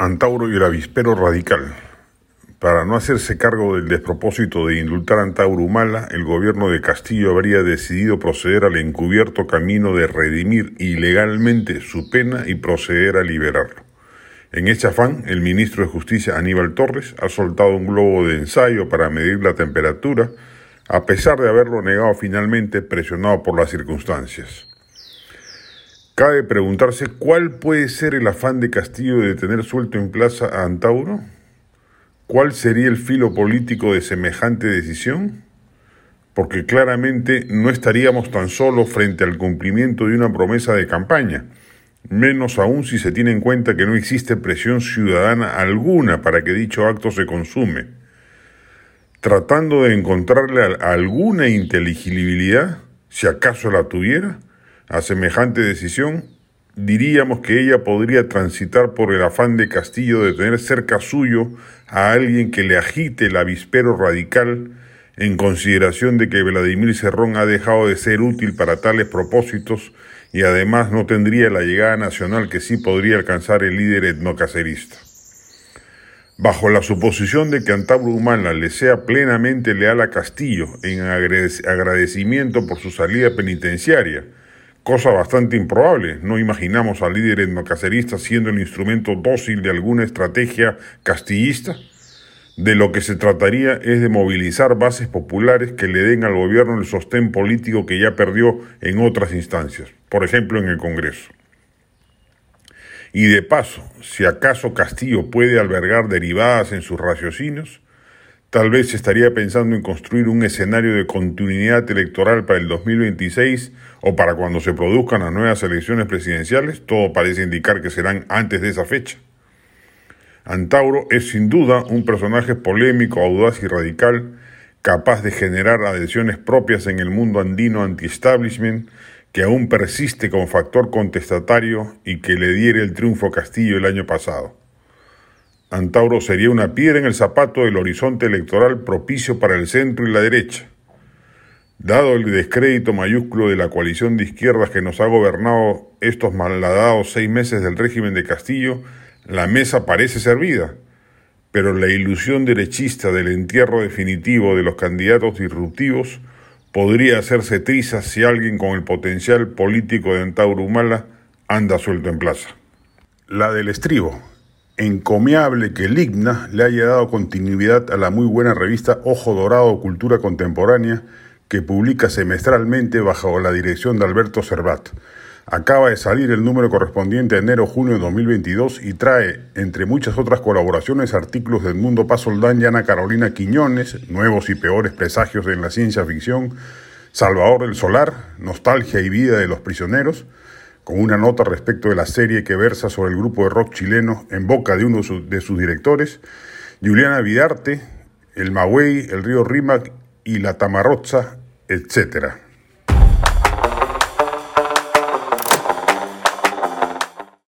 Antauro y el avispero radical. Para no hacerse cargo del despropósito de indultar a Antauro Humala, el gobierno de Castillo habría decidido proceder al encubierto camino de redimir ilegalmente su pena y proceder a liberarlo. En este afán, el ministro de Justicia Aníbal Torres ha soltado un globo de ensayo para medir la temperatura, a pesar de haberlo negado finalmente presionado por las circunstancias. Cabe preguntarse cuál puede ser el afán de Castillo de tener suelto en plaza a Antauro. ¿Cuál sería el filo político de semejante decisión? Porque claramente no estaríamos tan solo frente al cumplimiento de una promesa de campaña, menos aún si se tiene en cuenta que no existe presión ciudadana alguna para que dicho acto se consume. Tratando de encontrarle alguna inteligibilidad, si acaso la tuviera, a semejante decisión, diríamos que ella podría transitar por el afán de Castillo de tener cerca suyo a alguien que le agite el avispero radical en consideración de que Vladimir Cerrón ha dejado de ser útil para tales propósitos y además no tendría la llegada nacional que sí podría alcanzar el líder etnocacerista. Bajo la suposición de que Antabro Humana le sea plenamente leal a Castillo en agradecimiento por su salida penitenciaria, cosa bastante improbable. No imaginamos al líder etnocacerista siendo el instrumento dócil de alguna estrategia castillista. De lo que se trataría es de movilizar bases populares que le den al gobierno el sostén político que ya perdió en otras instancias, por ejemplo en el Congreso. Y de paso, si acaso Castillo puede albergar derivadas en sus raciocinios, Tal vez estaría pensando en construir un escenario de continuidad electoral para el 2026 o para cuando se produzcan las nuevas elecciones presidenciales. Todo parece indicar que serán antes de esa fecha. Antauro es sin duda un personaje polémico, audaz y radical, capaz de generar adhesiones propias en el mundo andino anti-establishment, que aún persiste como factor contestatario y que le diere el triunfo a Castillo el año pasado. Antauro sería una piedra en el zapato del horizonte electoral propicio para el centro y la derecha. Dado el descrédito mayúsculo de la coalición de izquierdas que nos ha gobernado estos malhadados seis meses del régimen de Castillo, la mesa parece servida, pero la ilusión derechista del entierro definitivo de los candidatos disruptivos podría hacerse trizas si alguien con el potencial político de Antauro Humala anda suelto en plaza. La del estribo, encomiable que el IGNA le haya dado continuidad a la muy buena revista Ojo Dorado Cultura Contemporánea que publica semestralmente bajo la dirección de Alberto Cervat. Acaba de salir el número correspondiente a enero-junio de 2022 y trae, entre muchas otras colaboraciones, artículos del Mundo Paz Soldán y Ana Carolina Quiñones, Nuevos y Peores Presagios en la Ciencia Ficción, Salvador del Solar, Nostalgia y Vida de los Prisioneros, con una nota respecto de la serie que versa sobre el grupo de rock chileno en boca de uno de sus directores, Juliana Vidarte, el Maguey, el río Rímac y la Tamarroza, etc.